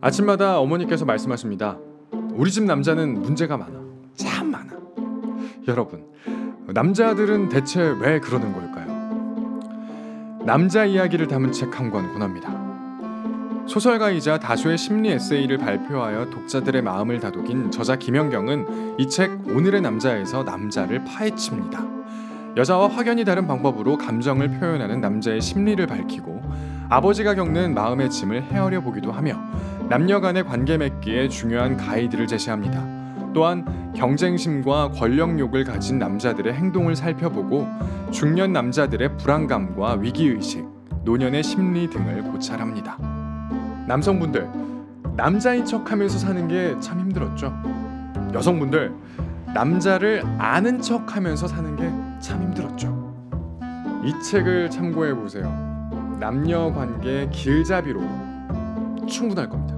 아침마다 어머니께서 말씀하십니다. 우리 집 남자는 문제가 많아. 참 많아. 여러분, 남자들은 대체 왜 그러는 걸까요? 남자 이야기를 담은 책 한 권 권합니다. 소설가이자 다수의 심리 에세이를 발표하여 독자들의 마음을 다독인 저자 김연경은 이 책 오늘의 남자에서 남자를 파헤칩니다. 여자와 확연히 다른 방법으로 감정을 표현하는 남자의 심리를 밝히고 아버지가 겪는 마음의 짐을 헤아려 보기도 하며 남녀 간의 관계 맺기에 중요한 가이드를 제시합니다. 또한 경쟁심과 권력욕을 가진 남자들의 행동을 살펴보고 중년 남자들의 불안감과 위기의식, 노년의 심리 등을 고찰합니다. 남성분들, 남자인 척 하면서 사는 게 참 힘들었죠. 여성분들, 남자를 아는 척 하면서 사는 게 참 힘들었죠. 이 책을 참고해 보세요. 남녀 관계 길잡이로 충분할 겁니다.